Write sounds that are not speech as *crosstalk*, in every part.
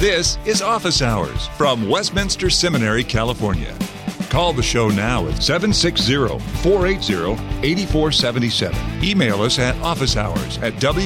This is Office Hours from Westminster Seminary, California. Call the show now at 760 480 8477. Email us at officehours at wscal.edu.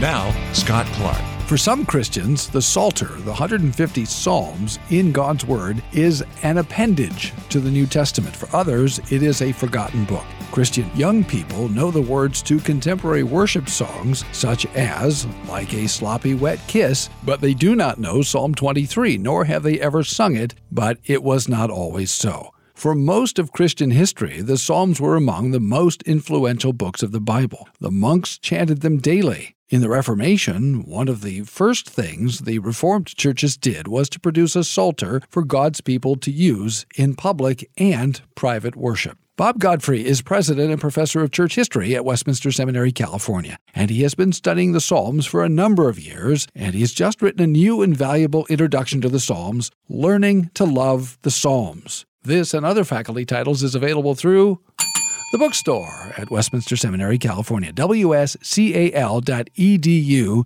Now, Scott Clark. For some Christians, the Psalter, the 150 Psalms in God's Word, is an appendage to the New Testament. For others, it is a forgotten book. Christian young people know the words to contemporary worship songs, such as Like a Sloppy Wet Kiss, but they do not know Psalm 23, nor have they ever sung it, but it was not always so. For most of Christian history, the Psalms were among the most influential books of the Bible. The monks chanted them daily. In the Reformation, one of the first things the Reformed churches did was to produce a psalter for God's people to use in public and private worship. Bob Godfrey is president and professor of church history at Westminster Seminary, California, and he has been studying the Psalms for a number of years, and he has just written a new and valuable introduction to the Psalms, Learning to Love the Psalms. This and other faculty titles is available through the bookstore at Westminster Seminary, California, wscal.edu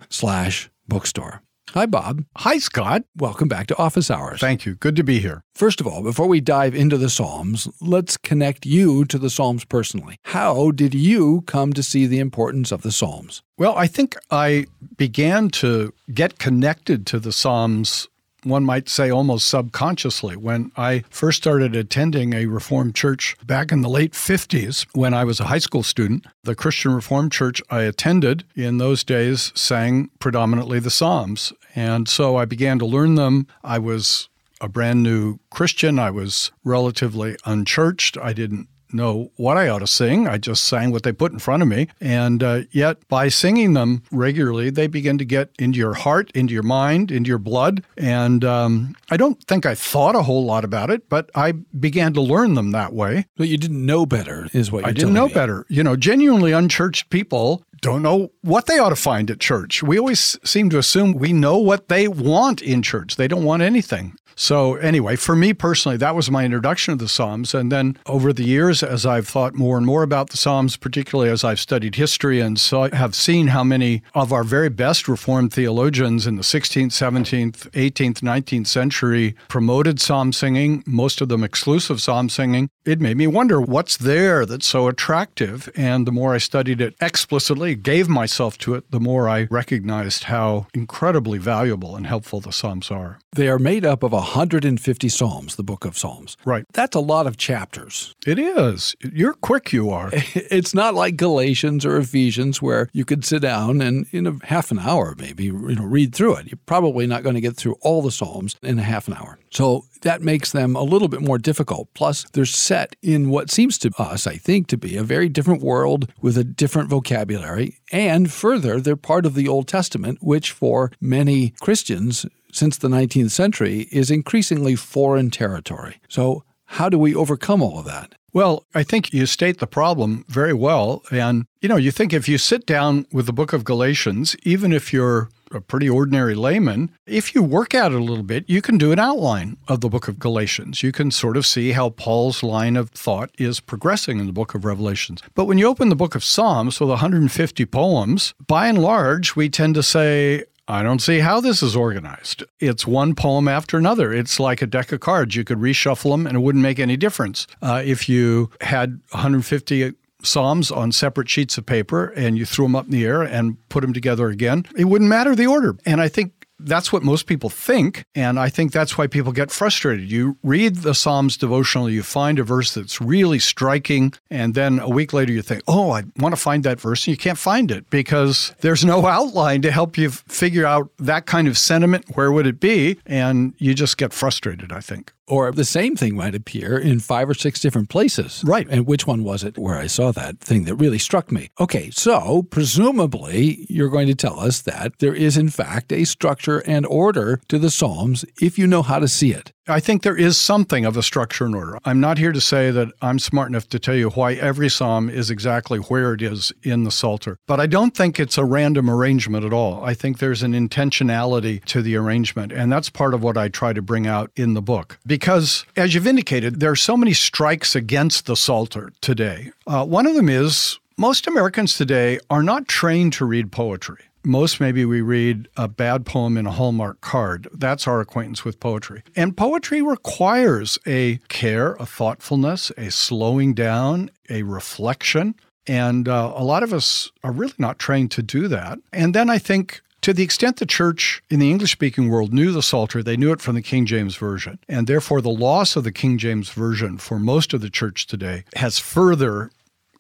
slash bookstore. Hi, Bob. Hi, Scott. Welcome back to Office Hours. Thank you. Good to be here. First of all, before we dive into the Psalms, let's connect you to the Psalms personally. How did you come to see the importance of the Psalms? Well, I think I began to get connected to the Psalms one might say almost subconsciously. When I first started attending a Reformed church back in the late 50s, when I was a high school student, the Christian Reformed church I attended in those days sang predominantly the Psalms. And so I began to learn them. I was a brand new Christian. I was relatively unchurched. I didn't know what I ought to sing. I just sang what they put in front of me. And uh, yet, by singing them regularly, they begin to get into your heart, into your mind, into your blood. And um, I don't think I thought a whole lot about it, but I began to learn them that way. But you didn't know better, is what I didn't know me. better. You know, genuinely unchurched people don't know what they ought to find at church. We always seem to assume we know what they want in church. They don't want anything. So, anyway, for me personally, that was my introduction to the Psalms. And then over the years, as I've thought more and more about the Psalms, particularly as I've studied history and saw, have seen how many of our very best Reformed theologians in the 16th, 17th, 18th, 19th century promoted psalm singing, most of them exclusive psalm singing, it made me wonder what's there that's so attractive. And the more I studied it explicitly, gave myself to it, the more I recognized how incredibly valuable and helpful the Psalms are. They are made up of 150 Psalms, the book of Psalms. Right. That's a lot of chapters. It is. You're quick, you are. *laughs* It's not like Galatians or Ephesians where you could sit down and in a half an hour maybe you know read through it. You're probably not going to get through all the Psalms in a half an hour. So that makes them a little bit more difficult. Plus, they're set in what seems to us, I think, to be a very different world with a different vocabulary. And further, they're part of the Old Testament, which for many Christians since the 19th century is increasingly foreign territory. So, how do we overcome all of that? Well, I think you state the problem very well. And, you know, you think if you sit down with the book of Galatians, even if you're a pretty ordinary layman, if you work at it a little bit, you can do an outline of the book of Galatians. You can sort of see how Paul's line of thought is progressing in the book of Revelations. But when you open the book of Psalms with 150 poems, by and large, we tend to say, I don't see how this is organized. It's one poem after another. It's like a deck of cards. You could reshuffle them and it wouldn't make any difference. Uh, if you had 150 Psalms on separate sheets of paper and you threw them up in the air and put them together again, it wouldn't matter the order. And I think that's what most people think. And I think that's why people get frustrated. You read the Psalms devotionally, you find a verse that's really striking, and then a week later you think, oh, I want to find that verse, and you can't find it because there's no *laughs* outline to help you figure out that kind of sentiment. Where would it be? And you just get frustrated, I think. Or the same thing might appear in five or six different places. Right. And which one was it where I saw that thing that really struck me? Okay, so presumably you're going to tell us that there is, in fact, a structure and order to the Psalms if you know how to see it. I think there is something of a structure and order. I'm not here to say that I'm smart enough to tell you why every psalm is exactly where it is in the Psalter, but I don't think it's a random arrangement at all. I think there's an intentionality to the arrangement, and that's part of what I try to bring out in the book. Because, as you've indicated, there are so many strikes against the Psalter today. Uh, one of them is most Americans today are not trained to read poetry. Most maybe we read a bad poem in a Hallmark card. That's our acquaintance with poetry. And poetry requires a care, a thoughtfulness, a slowing down, a reflection. And uh, a lot of us are really not trained to do that. And then I think to the extent the church in the English speaking world knew the Psalter, they knew it from the King James Version. And therefore, the loss of the King James Version for most of the church today has further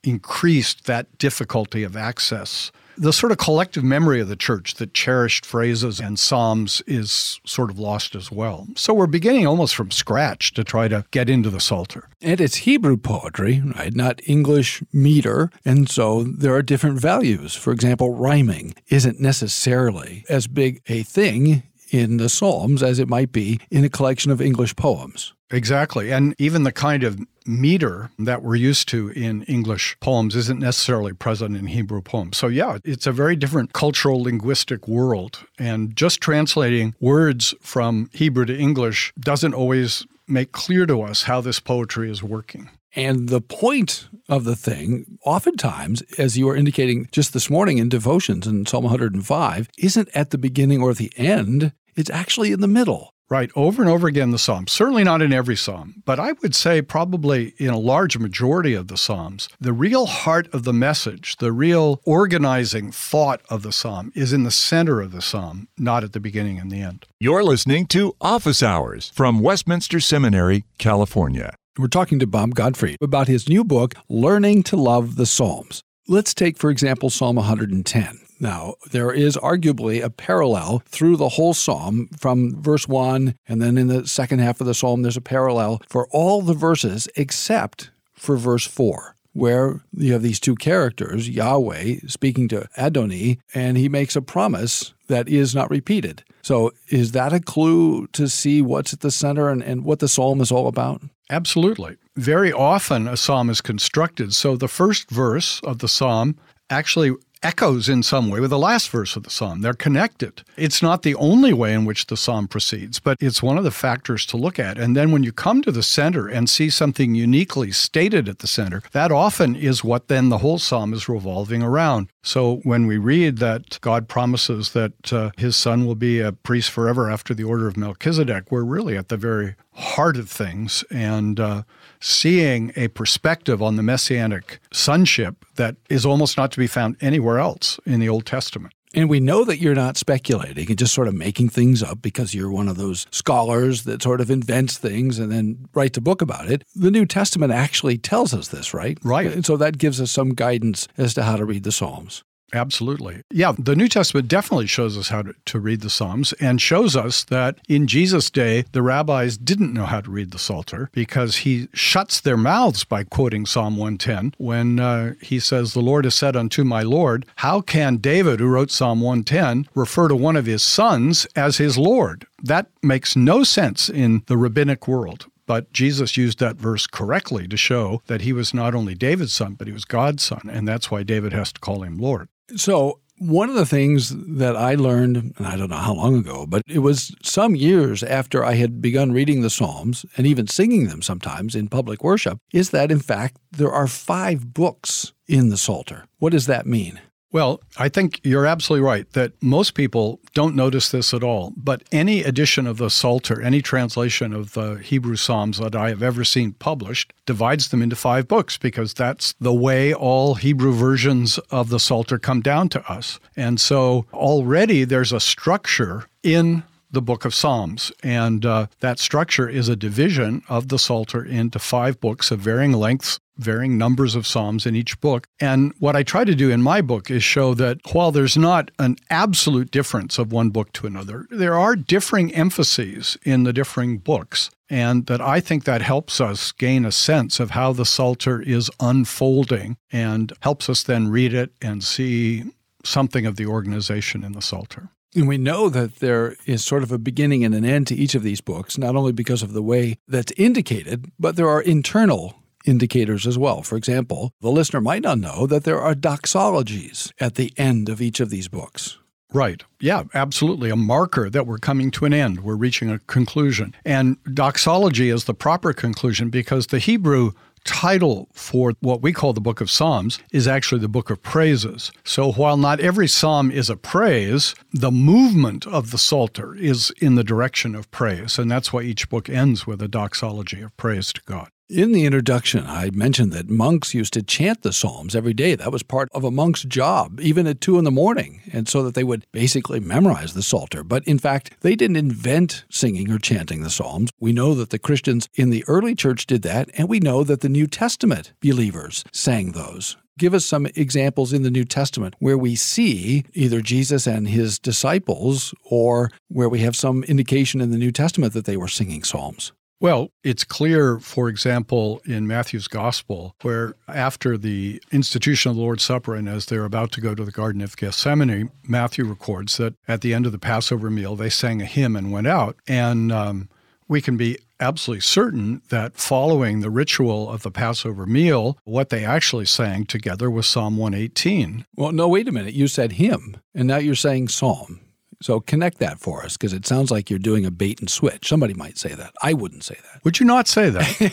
increased that difficulty of access the sort of collective memory of the church that cherished phrases and psalms is sort of lost as well. So we're beginning almost from scratch to try to get into the Psalter. And it's Hebrew poetry, right? Not English meter. And so there are different values. For example, rhyming isn't necessarily as big a thing in the Psalms as it might be in a collection of English poems. Exactly. And even the kind of meter that we're used to in English poems isn't necessarily present in Hebrew poems. So, yeah, it's a very different cultural linguistic world. And just translating words from Hebrew to English doesn't always make clear to us how this poetry is working. And the point of the thing, oftentimes, as you were indicating just this morning in devotions in Psalm 105, isn't at the beginning or the end, it's actually in the middle. Right, over and over again, the Psalms. Certainly not in every Psalm, but I would say probably in a large majority of the Psalms, the real heart of the message, the real organizing thought of the Psalm is in the center of the Psalm, not at the beginning and the end. You're listening to Office Hours from Westminster Seminary, California. We're talking to Bob Godfrey about his new book, Learning to Love the Psalms. Let's take, for example, Psalm 110. Now, there is arguably a parallel through the whole psalm from verse 1, and then in the second half of the psalm, there's a parallel for all the verses except for verse 4 where you have these two characters, Yahweh speaking to Adoni, and he makes a promise that is not repeated. So, is that a clue to see what's at the center and, and what the psalm is all about? Absolutely. Very often a psalm is constructed so the first verse of the psalm actually echoes in some way with the last verse of the psalm. They're connected. It's not the only way in which the psalm proceeds, but it's one of the factors to look at. And then when you come to the center and see something uniquely stated at the center, that often is what then the whole psalm is revolving around. So when we read that God promises that uh, his son will be a priest forever after the order of Melchizedek, we're really at the very heart of things. And uh, seeing a perspective on the messianic sonship that is almost not to be found anywhere else in the Old Testament. And we know that you're not speculating and just sort of making things up because you're one of those scholars that sort of invents things and then writes a book about it. The New Testament actually tells us this, right? Right. And so that gives us some guidance as to how to read the Psalms. Absolutely. Yeah, the New Testament definitely shows us how to, to, read the Psalms and shows us that in Jesus' day, the rabbis didn't know how to read the Psalter because he shuts their mouths by quoting Psalm 110 when uh, he says, The Lord has said unto my Lord, How can David, who wrote Psalm 110, refer to one of his sons as his Lord? That makes no sense in the rabbinic world. But Jesus used that verse correctly to show that he was not only David's son, but he was God's son. And that's why David has to call him Lord. So, one of the things that I learned, and I don't know how long ago, but it was some years after I had begun reading the Psalms and even singing them sometimes in public worship, is that in fact there are five books in the Psalter. What does that mean? Well, I think you're absolutely right that most people don't notice this at all. But any edition of the Psalter, any translation of the Hebrew Psalms that I have ever seen published, divides them into five books because that's the way all Hebrew versions of the Psalter come down to us. And so already there's a structure in the book of Psalms. And uh, that structure is a division of the Psalter into five books of varying lengths, varying numbers of Psalms in each book. And what I try to do in my book is show that while there's not an absolute difference of one book to another, there are differing emphases in the differing books. And that I think that helps us gain a sense of how the Psalter is unfolding and helps us then read it and see something of the organization in the Psalter. And we know that there is sort of a beginning and an end to each of these books, not only because of the way that's indicated, but there are internal indicators as well. For example, the listener might not know that there are doxologies at the end of each of these books. Right. Yeah, absolutely. A marker that we're coming to an end. We're reaching a conclusion. And doxology is the proper conclusion because the Hebrew title for what we call the book of Psalms is actually the book of praises. So while not every psalm is a praise, the movement of the Psalter is in the direction of praise. And that's why each book ends with a doxology of praise to God. In the introduction, I mentioned that monks used to chant the Psalms every day. That was part of a monk's job, even at two in the morning, and so that they would basically memorize the Psalter. But in fact, they didn't invent singing or chanting the Psalms. We know that the Christians in the early church did that, and we know that the New Testament believers sang those. Give us some examples in the New Testament where we see either Jesus and his disciples or where we have some indication in the New Testament that they were singing Psalms. Well, it's clear, for example, in Matthew's Gospel, where after the institution of the Lord's Supper and as they're about to go to the Garden of Gethsemane, Matthew records that at the end of the Passover meal, they sang a hymn and went out. And um, we can be absolutely certain that following the ritual of the Passover meal, what they actually sang together was Psalm 118. Well, no, wait a minute. You said hymn, and now you're saying psalm. So connect that for us because it sounds like you're doing a bait and switch. Somebody might say that. I wouldn't say that. Would you not say that?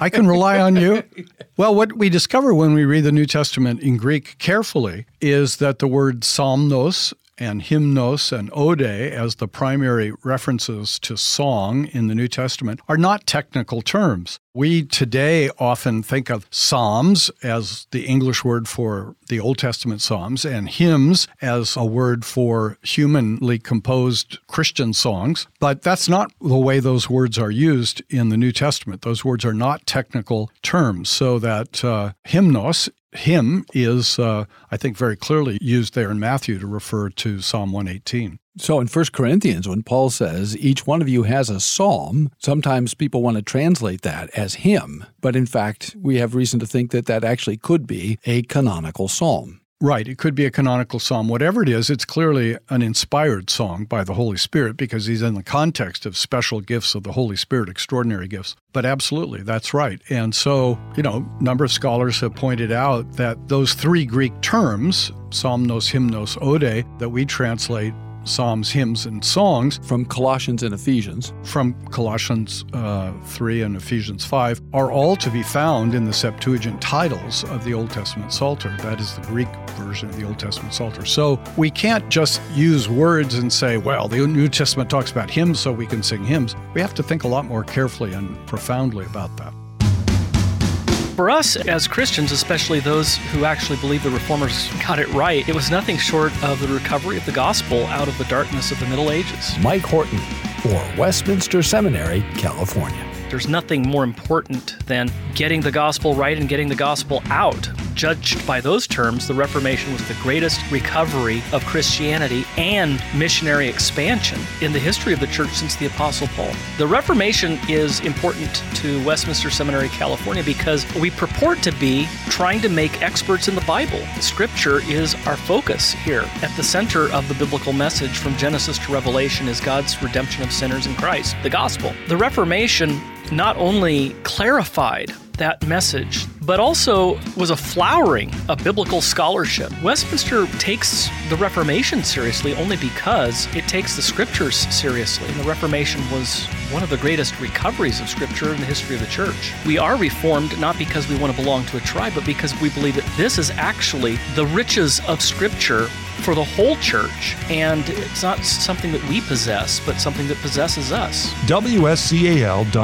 I can rely on you. Well, what we discover when we read the New Testament in Greek carefully is that the word psalmos and hymnos and ode as the primary references to song in the New Testament are not technical terms. We today often think of psalms as the English word for the Old Testament psalms and hymns as a word for humanly composed Christian songs, but that's not the way those words are used in the New Testament. Those words are not technical terms, so that uh, hymnos hymn is, uh, I think, very clearly used there in Matthew to refer to Psalm 118. So in 1 Corinthians, when Paul says, each one of you has a psalm, sometimes people want to translate that as hymn, but in fact, we have reason to think that that actually could be a canonical psalm. Right. It could be a canonical psalm. Whatever it is, it's clearly an inspired song by the Holy Spirit because he's in the context of special gifts of the Holy Spirit, extraordinary gifts. But absolutely, that's right. And so, you know, a number of scholars have pointed out that those three Greek terms, psalmos, hymnos, ode, that we translate psalms, hymns, and songs from Colossians and Ephesians, from Colossians uh, 3 and Ephesians 5, are all to be found in the Septuagint titles of the Old Testament Psalter. That is the Greek version of the Old Testament Psalter. So we can't just use words and say, well, the New Testament talks about hymns, so we can sing hymns. We have to think a lot more carefully and profoundly about that. For us as Christians, especially those who actually believe the reformers got it right, it was nothing short of the recovery of the gospel out of the darkness of the Middle Ages. Mike Horton for Westminster Seminary, California. There's nothing more important than getting the gospel right and getting the gospel out. Judged by those terms, the Reformation was the greatest recovery of Christianity and missionary expansion in the history of the church since the Apostle Paul. The Reformation is important to Westminster Seminary, California, because we purport to be trying to make experts in the Bible. Scripture is our focus here. At the center of the biblical message from Genesis to Revelation is God's redemption of sinners in Christ, the gospel. The Reformation not only clarified that message, but also was a flowering of biblical scholarship. Westminster takes the Reformation seriously only because it takes the scriptures seriously. And the Reformation was one of the greatest recoveries of scripture in the history of the church. We are reformed not because we want to belong to a tribe, but because we believe that this is actually the riches of scripture for the whole church, and it's not something that we possess, but something that possesses us. WSCAL.edu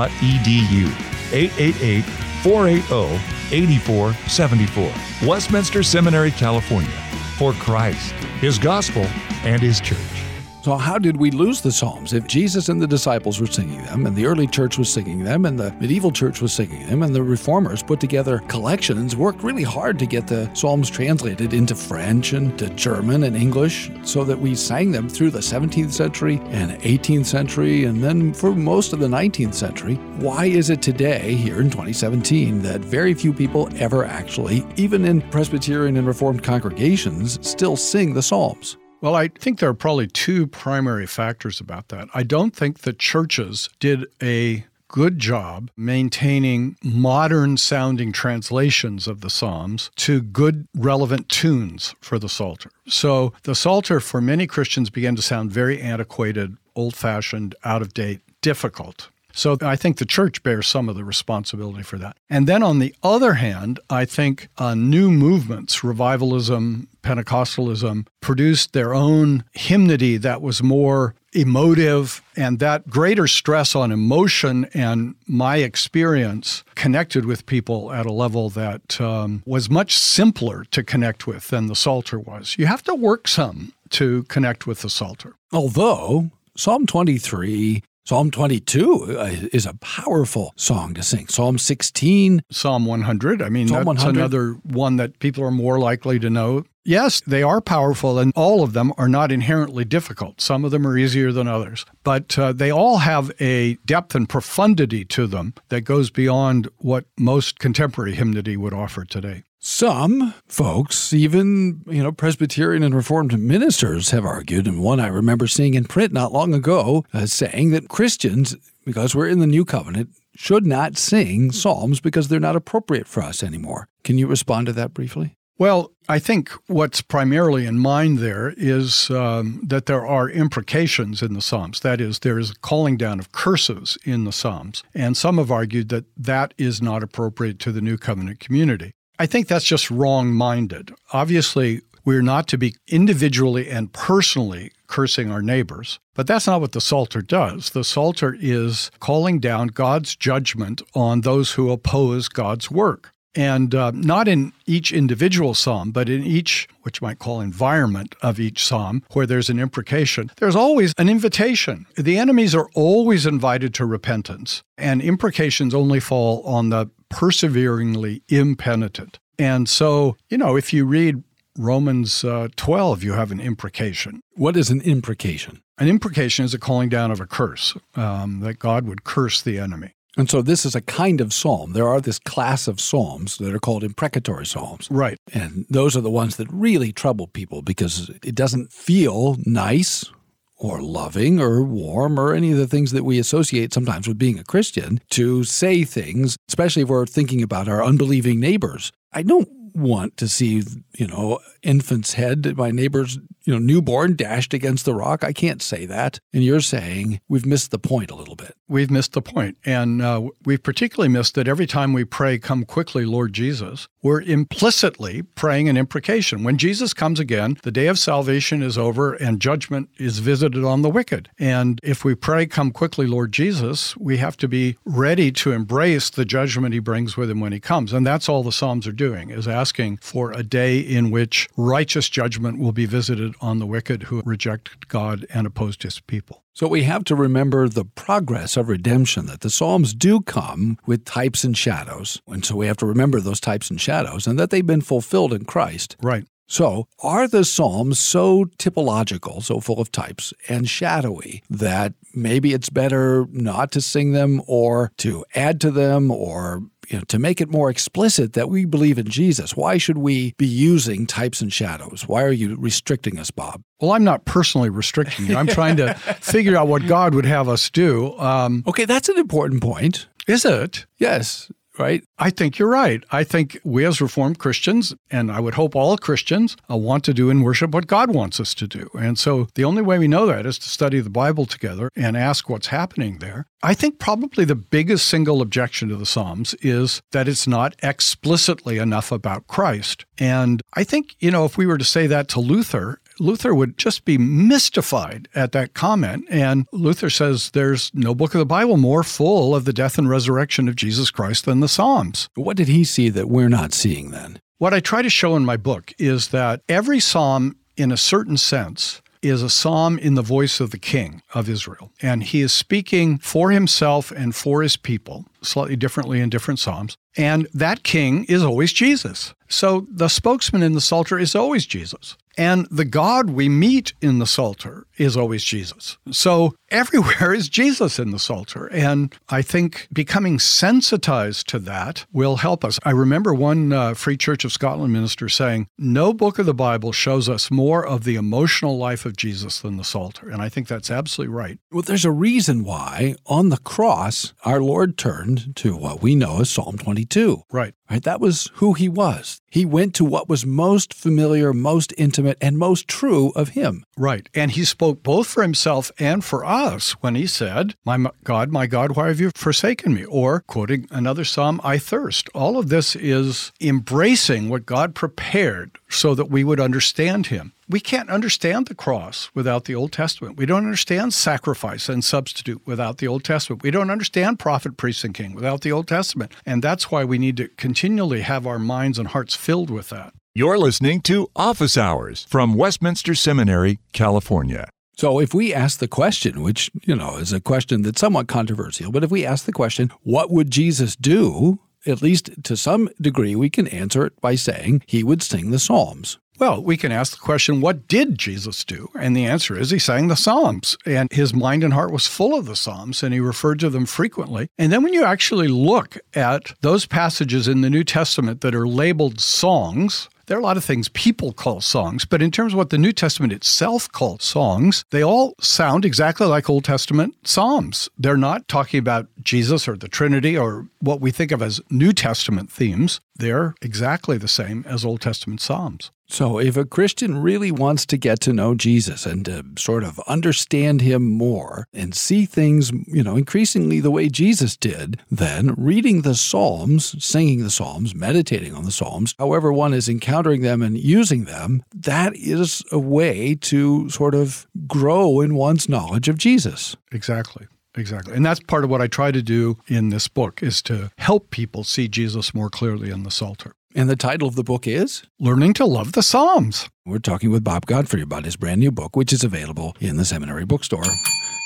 888 480 8474. Westminster Seminary, California. For Christ, His gospel, and His church. So, how did we lose the Psalms? If Jesus and the disciples were singing them, and the early church was singing them, and the medieval church was singing them, and the reformers put together collections, worked really hard to get the Psalms translated into French and to German and English so that we sang them through the 17th century and 18th century, and then for most of the 19th century. Why is it today, here in 2017, that very few people ever actually, even in Presbyterian and Reformed congregations, still sing the Psalms? Well, I think there are probably two primary factors about that. I don't think the churches did a good job maintaining modern sounding translations of the Psalms to good, relevant tunes for the Psalter. So the Psalter, for many Christians, began to sound very antiquated, old fashioned, out of date, difficult. So I think the church bears some of the responsibility for that. And then on the other hand, I think uh, new movements, revivalism, Pentecostalism, produced their own hymnody that was more emotive, and that greater stress on emotion and my experience connected with people at a level that um, was much simpler to connect with than the Psalter was. You have to work some to connect with the Psalter. Although Psalm 23 Psalm 22 uh, is a powerful song to sing. Psalm 16, Psalm 100. I mean, Psalm that's 100. another one that people are more likely to know. Yes, they are powerful, and all of them are not inherently difficult. Some of them are easier than others, but uh, they all have a depth and profundity to them that goes beyond what most contemporary hymnody would offer today. Some folks, even, you know, Presbyterian and Reformed ministers have argued, and one I remember seeing in print not long ago, uh, saying that Christians, because we're in the new covenant, should not sing psalms because they're not appropriate for us anymore. Can you respond to that briefly? Well, I think what's primarily in mind there is um, that there are imprecations in the Psalms. That is, there is a calling down of curses in the Psalms. And some have argued that that is not appropriate to the New Covenant community. I think that's just wrong minded. Obviously, we're not to be individually and personally cursing our neighbors, but that's not what the Psalter does. The Psalter is calling down God's judgment on those who oppose God's work. And uh, not in each individual psalm, but in each, which you might call environment of each psalm, where there's an imprecation, there's always an invitation. The enemies are always invited to repentance, and imprecations only fall on the perseveringly impenitent. And so, you know, if you read Romans uh, 12, you have an imprecation. What is an imprecation? An imprecation is a calling down of a curse, um, that God would curse the enemy. And so this is a kind of psalm. There are this class of psalms that are called imprecatory psalms. Right. And those are the ones that really trouble people because it doesn't feel nice or loving or warm or any of the things that we associate sometimes with being a Christian to say things, especially if we're thinking about our unbelieving neighbors. I don't want to see, you know, infant's head, my neighbor's, you know, newborn dashed against the rock. I can't say that. And you're saying we've missed the point a little bit. We've missed the point. And uh, we've particularly missed that every time we pray, Come quickly, Lord Jesus, we're implicitly praying an imprecation. When Jesus comes again, the day of salvation is over and judgment is visited on the wicked. And if we pray, Come quickly, Lord Jesus, we have to be ready to embrace the judgment he brings with him when he comes. And that's all the Psalms are doing, is asking for a day in which righteous judgment will be visited on the wicked who reject God and opposed his people. So we have to remember the progress of redemption, that the Psalms do come with types and shadows. And so we have to remember those types and shadows and that they've been fulfilled in Christ. Right. So, are the Psalms so typological, so full of types and shadowy, that maybe it's better not to sing them or to add to them or you know, to make it more explicit that we believe in Jesus? Why should we be using types and shadows? Why are you restricting us, Bob? Well, I'm not personally restricting you. I'm trying to *laughs* figure out what God would have us do. Um, Okay, that's an important point. is it? Yes, right? I think you're right. I think we as Reformed Christians, and I would hope all Christians, uh, want to do in worship what God wants us to do. And so the only way we know that is to study the Bible together and ask what's happening there. I think probably the biggest single objection to the Psalms is that it's not explicitly enough about Christ. And I think, you know, if we were to say that to Luther, Luther would just be mystified at that comment. And Luther says there's no book of the Bible more full of the death and resurrection of Jesus Christ than the Psalms. What did he see that we're not seeing then? What I try to show in my book is that every psalm, in a certain sense, is a psalm in the voice of the king of Israel. And he is speaking for himself and for his people, slightly differently in different psalms. And that king is always Jesus. So the spokesman in the Psalter is always Jesus. And the God we meet in the Psalter is always Jesus. So everywhere *laughs* is Jesus in the Psalter. And I think becoming sensitized to that will help us. I remember one uh, Free Church of Scotland minister saying, No book of the Bible shows us more of the emotional life of Jesus than the Psalter. And I think that's absolutely right. Well, there's a reason why on the cross our Lord turned to what we know as Psalm 22. Right. Right? That was who he was. He went to what was most familiar, most intimate, and most true of him. Right. And he spoke both for himself and for us when he said, My God, my God, why have you forsaken me? Or, quoting another psalm, I thirst. All of this is embracing what God prepared so that we would understand him we can't understand the cross without the Old Testament. We don't understand sacrifice and substitute without the Old Testament. We don't understand prophet, priest, and king without the Old Testament. And that's why we need to continually have our minds and hearts filled with that. You're listening to Office Hours from Westminster Seminary, California. So, if we ask the question, which, you know, is a question that's somewhat controversial, but if we ask the question, what would Jesus do? At least to some degree, we can answer it by saying he would sing the Psalms. Well, we can ask the question, what did Jesus do? And the answer is he sang the Psalms, and his mind and heart was full of the Psalms, and he referred to them frequently. And then when you actually look at those passages in the New Testament that are labeled songs, there are a lot of things people call songs, but in terms of what the New Testament itself calls songs, they all sound exactly like Old Testament psalms. They're not talking about Jesus or the Trinity or what we think of as New Testament themes. They're exactly the same as Old Testament psalms. So, if a Christian really wants to get to know Jesus and to sort of understand him more and see things, you know, increasingly the way Jesus did, then reading the Psalms, singing the Psalms, meditating on the Psalms, however one is encountering them and using them, that is a way to sort of grow in one's knowledge of Jesus. Exactly. Exactly. And that's part of what I try to do in this book is to help people see Jesus more clearly in the Psalter. And the title of the book is Learning to Love the Psalms. We're talking with Bob Godfrey about his brand new book, which is available in the seminary bookstore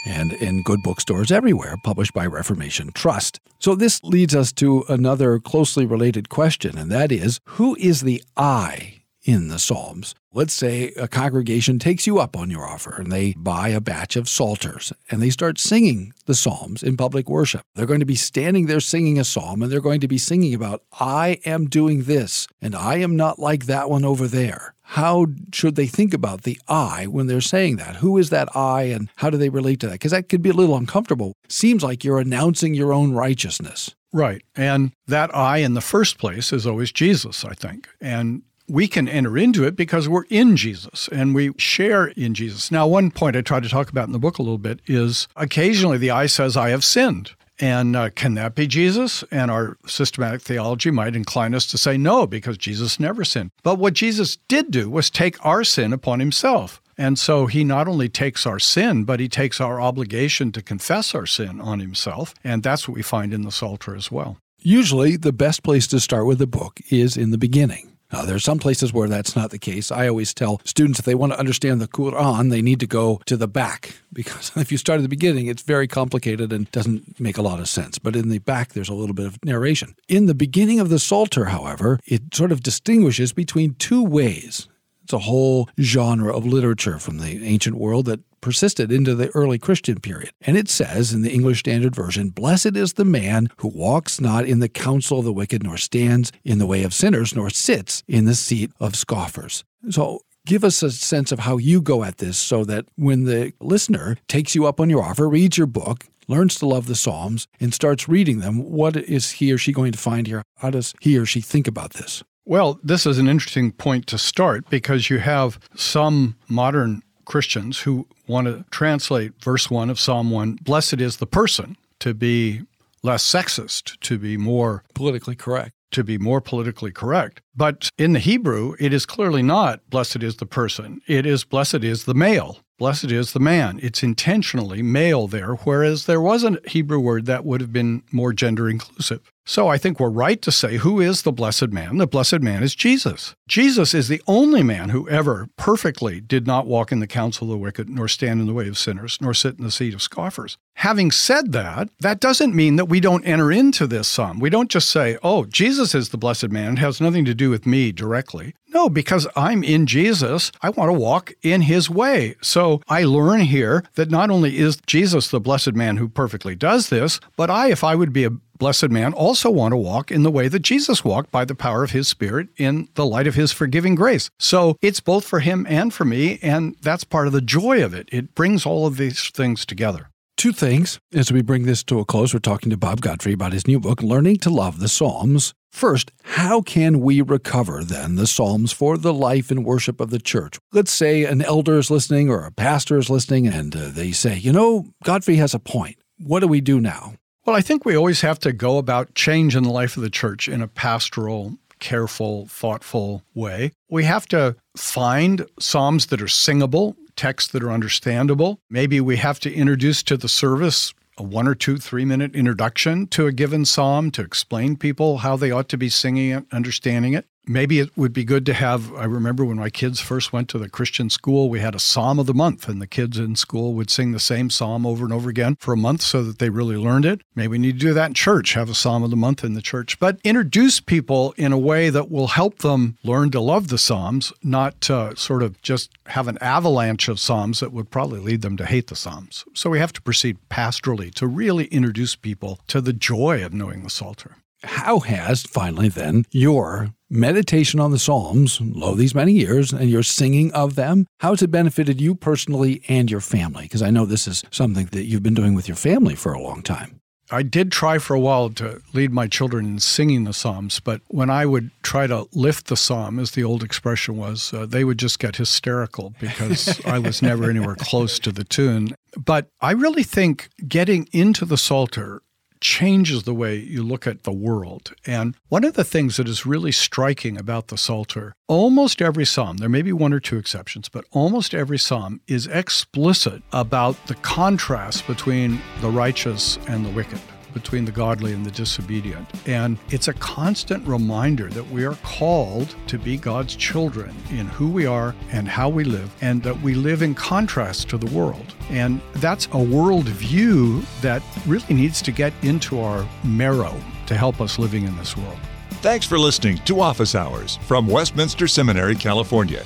and in good bookstores everywhere, published by Reformation Trust. So, this leads us to another closely related question, and that is who is the I in the Psalms. Let's say a congregation takes you up on your offer and they buy a batch of psalters and they start singing the Psalms in public worship. They're going to be standing there singing a psalm and they're going to be singing about, I am doing this and I am not like that one over there. How should they think about the I when they're saying that? Who is that I and how do they relate to that? Because that could be a little uncomfortable. Seems like you're announcing your own righteousness. Right. And that I in the first place is always Jesus, I think. And we can enter into it because we're in Jesus and we share in Jesus. Now, one point I try to talk about in the book a little bit is occasionally the I says, I have sinned. And uh, can that be Jesus? And our systematic theology might incline us to say no, because Jesus never sinned. But what Jesus did do was take our sin upon himself. And so he not only takes our sin, but he takes our obligation to confess our sin on himself. And that's what we find in the Psalter as well. Usually, the best place to start with the book is in the beginning. Now, there are some places where that's not the case. I always tell students if they want to understand the Quran, they need to go to the back *laughs* because if you start at the beginning, it's very complicated and doesn't make a lot of sense. But in the back, there's a little bit of narration. In the beginning of the Psalter, however, it sort of distinguishes between two ways. It's a whole genre of literature from the ancient world that persisted into the early Christian period. And it says in the English Standard Version, Blessed is the man who walks not in the counsel of the wicked, nor stands in the way of sinners, nor sits in the seat of scoffers. So give us a sense of how you go at this so that when the listener takes you up on your offer, reads your book, learns to love the Psalms, and starts reading them, what is he or she going to find here? How does he or she think about this? Well, this is an interesting point to start because you have some modern Christians who want to translate verse 1 of Psalm 1 Blessed is the person to be less sexist, to be more politically correct. To be more politically correct. But in the Hebrew, it is clearly not blessed is the person. It is blessed is the male. Blessed is the man. It's intentionally male there, whereas there was a Hebrew word that would have been more gender inclusive. So I think we're right to say, who is the blessed man? The blessed man is Jesus. Jesus is the only man who ever perfectly did not walk in the counsel of the wicked, nor stand in the way of sinners, nor sit in the seat of scoffers. Having said that, that doesn't mean that we don't enter into this psalm. We don't just say, oh, Jesus is the blessed man. It has nothing to do with me directly. No, because I'm in Jesus, I want to walk in his way. So I learn here that not only is Jesus the blessed man who perfectly does this, but I, if I would be a blessed man, also want to walk in the way that Jesus walked by the power of his Spirit in the light of his forgiving grace. So it's both for him and for me, and that's part of the joy of it. It brings all of these things together. Two things as we bring this to a close. We're talking to Bob Godfrey about his new book, Learning to Love the Psalms First, how can we recover then the Psalms for the life and worship of the church? Let's say an elder is listening or a pastor is listening and uh, they say, you know, Godfrey has a point. What do we do now? Well, I think we always have to go about change in the life of the church in a pastoral, careful, thoughtful way. We have to find Psalms that are singable, texts that are understandable. Maybe we have to introduce to the service a one or two, three minute introduction to a given psalm to explain people how they ought to be singing it, understanding it maybe it would be good to have. I remember when my kids first went to the Christian school, we had a psalm of the month, and the kids in school would sing the same psalm over and over again for a month so that they really learned it. Maybe we need to do that in church, have a psalm of the month in the church, but introduce people in a way that will help them learn to love the psalms, not uh, sort of just have an avalanche of psalms that would probably lead them to hate the psalms. So we have to proceed pastorally to really introduce people to the joy of knowing the Psalter. How has finally then your meditation on the Psalms, lo these many years, and your singing of them, how has it benefited you personally and your family? Because I know this is something that you've been doing with your family for a long time. I did try for a while to lead my children in singing the Psalms, but when I would try to lift the Psalm, as the old expression was, uh, they would just get hysterical because *laughs* I was never anywhere close to the tune. But I really think getting into the Psalter changes the way you look at the world. And one of the things that is really striking about the Psalter, almost every psalm, there may be one or two exceptions, but almost every psalm is explicit about the contrast between the righteous and the wicked between the godly and the disobedient. And it's a constant reminder that we are called to be God's children in who we are and how we live, and that we live in contrast to the world. And that's a worldview that really needs to get into our marrow to help us living in this world. Thanks for listening to Office Hours from Westminster Seminary, California.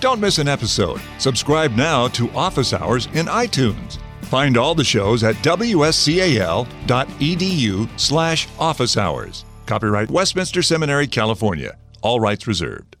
Don't miss an episode. Subscribe now to Office Hours in iTunes. Find all the shows at wscal.edu slash office hours. Copyright Westminster Seminary, California. All rights reserved.